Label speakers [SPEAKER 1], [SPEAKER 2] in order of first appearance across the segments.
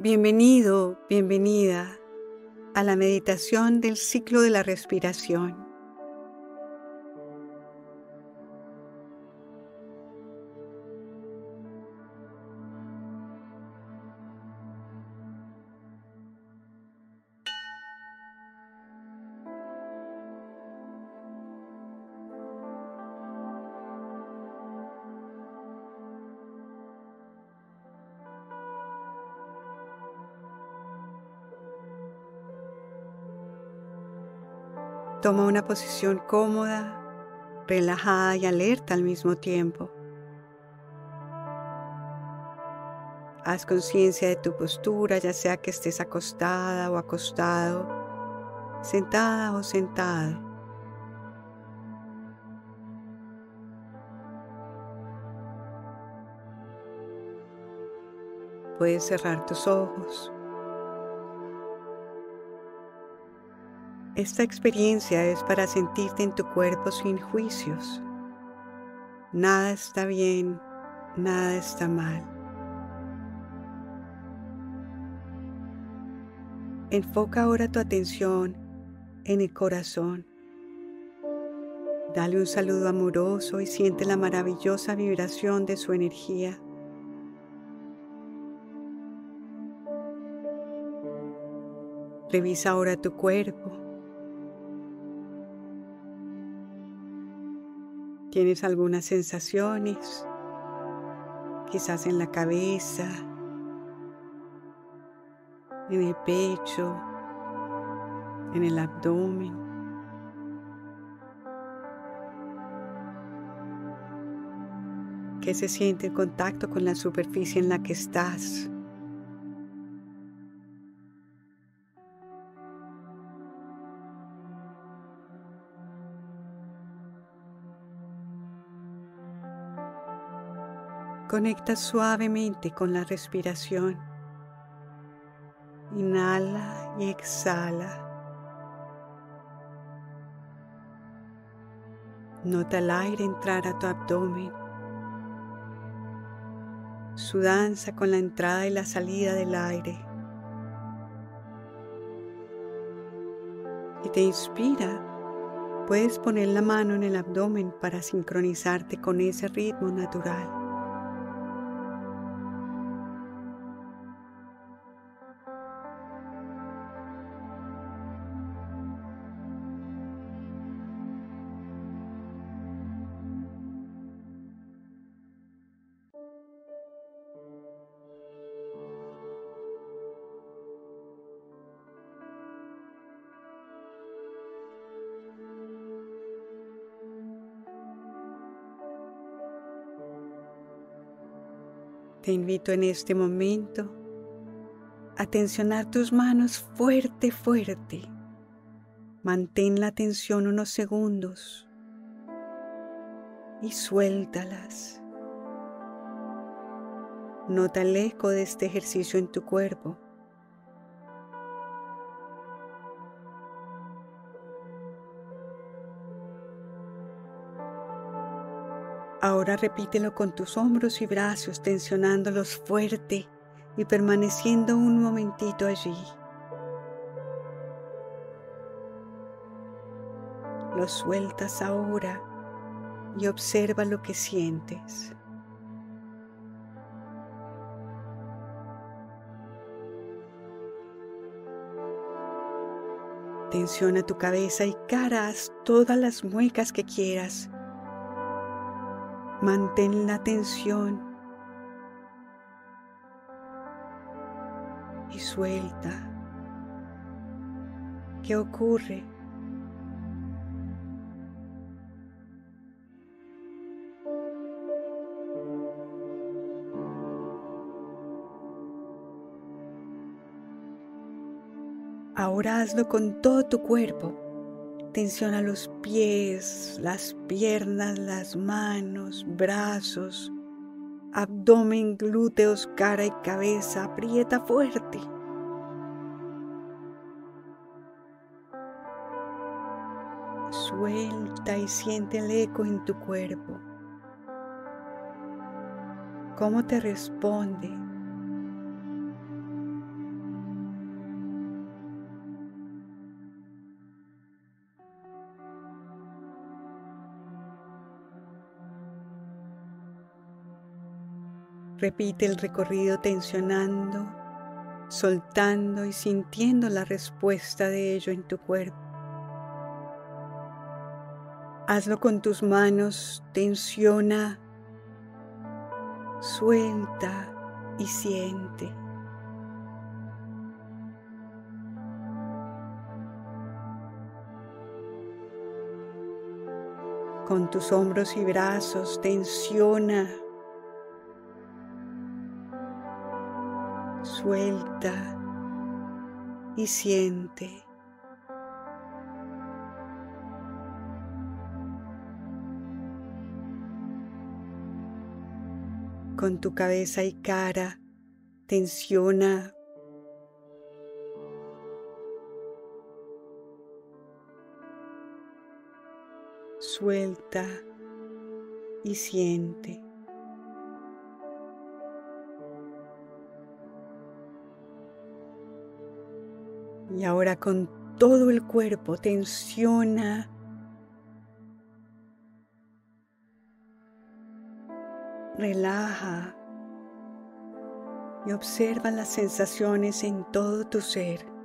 [SPEAKER 1] Bienvenido, bienvenida a la meditación del ciclo de la respiración. Toma una posición cómoda, relajada y alerta al mismo tiempo. Haz conciencia de tu postura, ya sea que estés acostada o acostado, sentada o sentado. Puedes cerrar tus ojos. Esta experiencia es para sentirte en tu cuerpo sin juicios. Nada está bien, nada está mal. Enfoca ahora tu atención en el corazón. Dale un saludo amoroso y siente la maravillosa vibración de su energía. Revisa ahora tu cuerpo. Tienes algunas sensaciones, quizás en la cabeza, en el pecho, en el abdomen. ¿Qué se siente en contacto con la superficie en la que estás? Conecta suavemente con la respiración. Inhala y exhala. Nota el aire entrar a tu abdomen. Su danza con la entrada y la salida del aire. Y te inspira, puedes poner la mano en el abdomen para sincronizarte con ese ritmo natural. Te invito en este momento a tensionar tus manos fuerte, fuerte. Mantén la tensión unos segundos y suéltalas. Nota el eco de este ejercicio en tu cuerpo. Ahora repítelo con tus hombros y brazos, tensionándolos fuerte y permaneciendo un momentito allí. Los sueltas ahora y observa lo que sientes. Tensiona tu cabeza y caras todas las muecas que quieras Mantén la tensión y suelta. ¿Qué ocurre? Ahora hazlo con todo tu cuerpo. Tensiona los pies, las piernas, las manos, brazos, abdomen, glúteos, cara y cabeza. Aprieta fuerte. Suelta y siente el eco en tu cuerpo. ¿Cómo te responde? Repite el recorrido tensionando, soltando y sintiendo la respuesta de ello en tu cuerpo. Hazlo con tus manos, tensiona, suelta y siente. Con tus hombros y brazos tensiona, suelta y siente. Con tu cabeza y cara tensiona suelta y siente. Y ahora con todo el cuerpo tensiona. Relaja y observa las sensaciones en todo tu ser.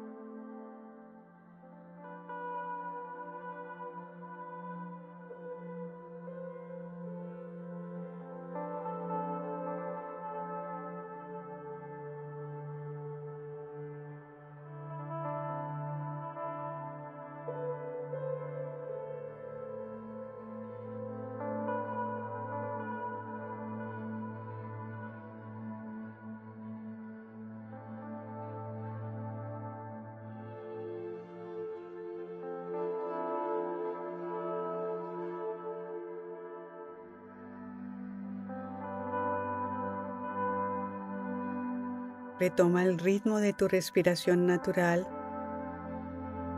[SPEAKER 1] Retoma el ritmo de tu respiración natural,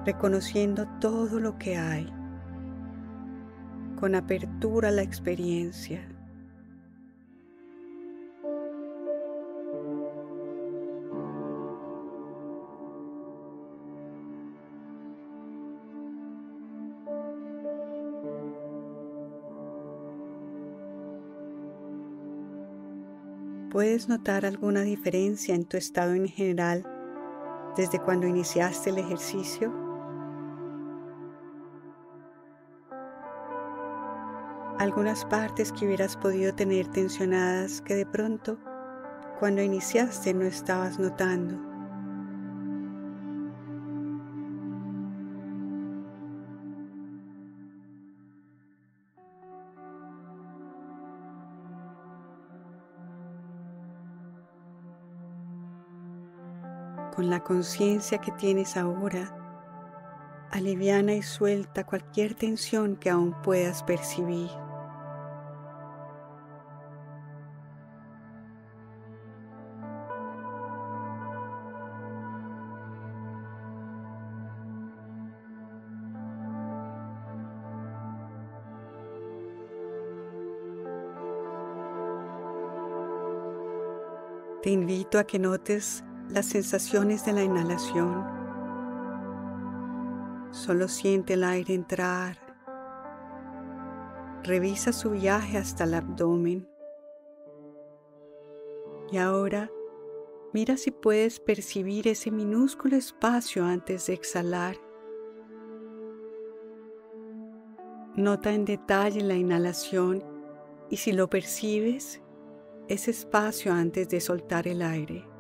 [SPEAKER 1] reconociendo todo lo que hay, con apertura a la experiencia. ¿Puedes notar alguna diferencia en tu estado en general desde cuando iniciaste el ejercicio? Algunas partes que hubieras podido tener tensionadas que de pronto cuando iniciaste no estabas notando. La conciencia que tienes ahora, aliviana y suelta cualquier tensión que aún puedas percibir. Te invito a que notes las sensaciones de la inhalación. Solo siente el aire entrar. Revisa su viaje hasta el abdomen. Y ahora mira si puedes percibir ese minúsculo espacio antes de exhalar. Nota en detalle la inhalación y si lo percibes, ese espacio antes de soltar el aire.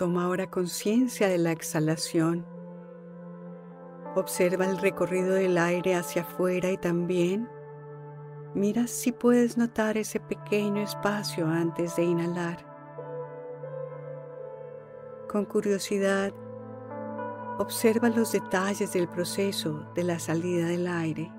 [SPEAKER 1] Toma ahora conciencia de la exhalación. Observa el recorrido del aire hacia afuera y también mira si puedes notar ese pequeño espacio antes de inhalar. Con curiosidad, observa los detalles del proceso de la salida del aire.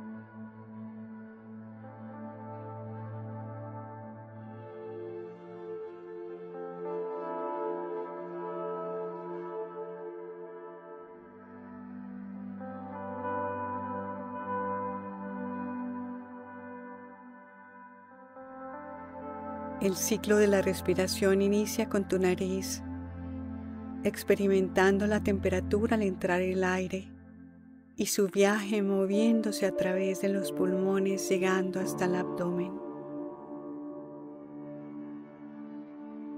[SPEAKER 1] El ciclo de la respiración inicia con tu nariz, experimentando la temperatura al entrar el aire y su viaje moviéndose a través de los pulmones llegando hasta el abdomen.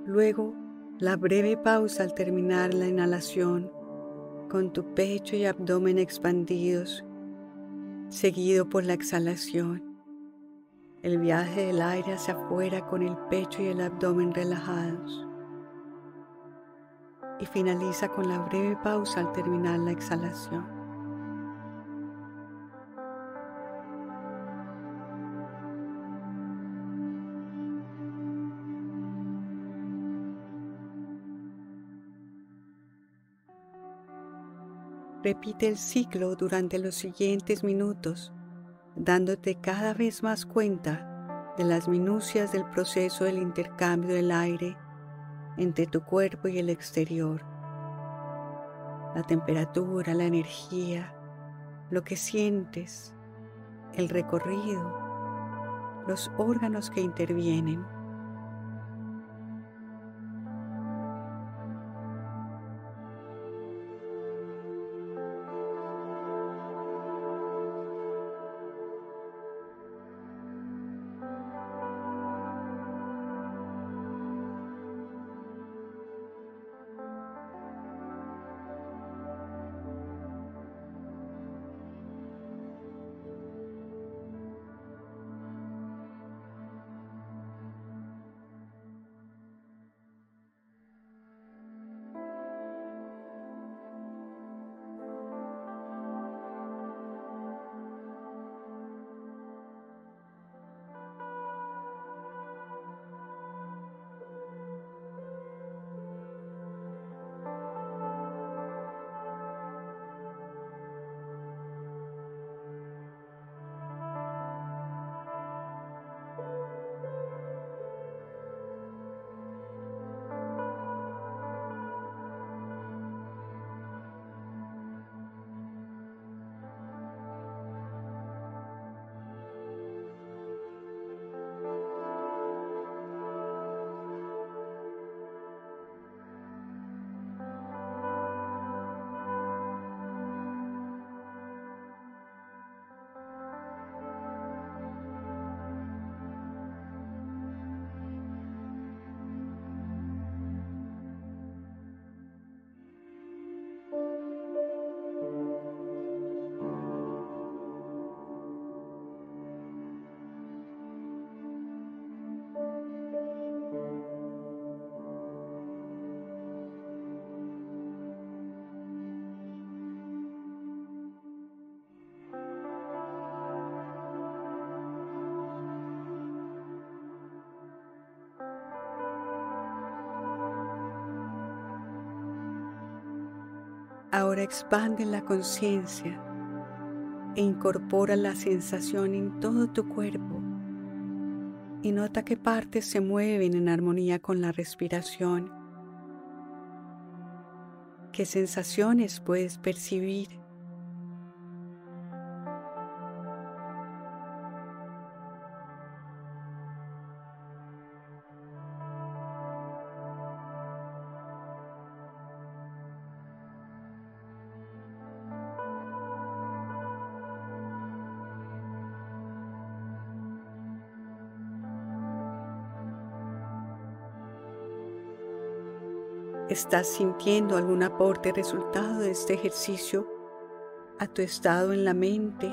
[SPEAKER 1] Luego, la breve pausa al terminar la inhalación con tu pecho y abdomen expandidos, seguido por la exhalación. El viaje del aire hacia afuera con el pecho y el abdomen relajados. Y finaliza con la breve pausa al terminar la exhalación. Repite el ciclo durante los siguientes minutos, dándote cada vez más cuenta de las minucias del proceso del intercambio del aire entre tu cuerpo y el exterior. La temperatura, la energía, lo que sientes, el recorrido, los órganos que intervienen. Ahora expande la conciencia e incorpora la sensación en todo tu cuerpo y nota qué partes se mueven en armonía con la respiración. ¿Qué sensaciones puedes percibir? ¿Estás sintiendo algún aporte resultado de este ejercicio a tu estado en la mente,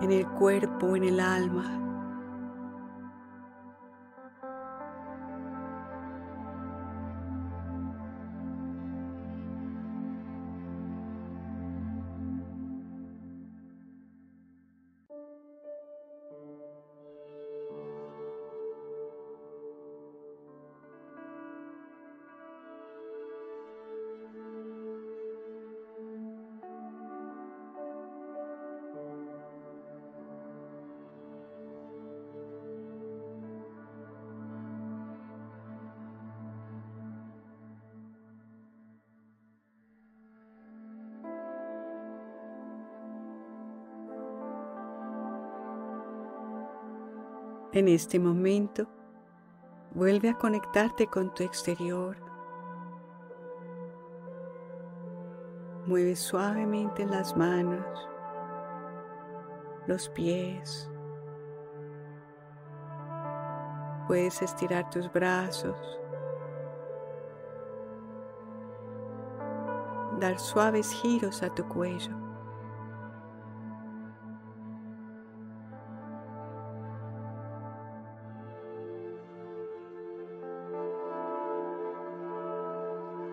[SPEAKER 1] en el cuerpo, en el alma? En este momento, Vuelve a conectarte con tu exterior. Mueve suavemente las manos, los pies. Puedes estirar tus brazos. Dar suaves giros a tu cuello.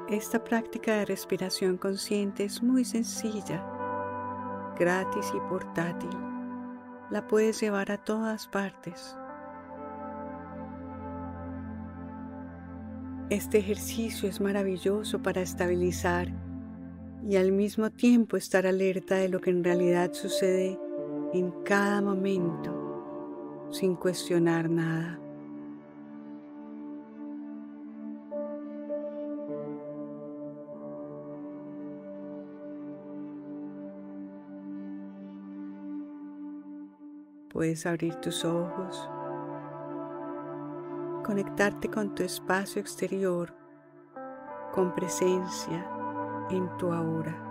[SPEAKER 1] Esta práctica de respiración consciente es muy sencilla, gratis y portátil. La puedes llevar a todas partes. Este ejercicio es maravilloso para estabilizar y al mismo tiempo estar alerta de lo que en realidad sucede en cada momento sin cuestionar nada. Puedes abrir tus ojos, conectarte con tu espacio exterior con presencia en tu ahora.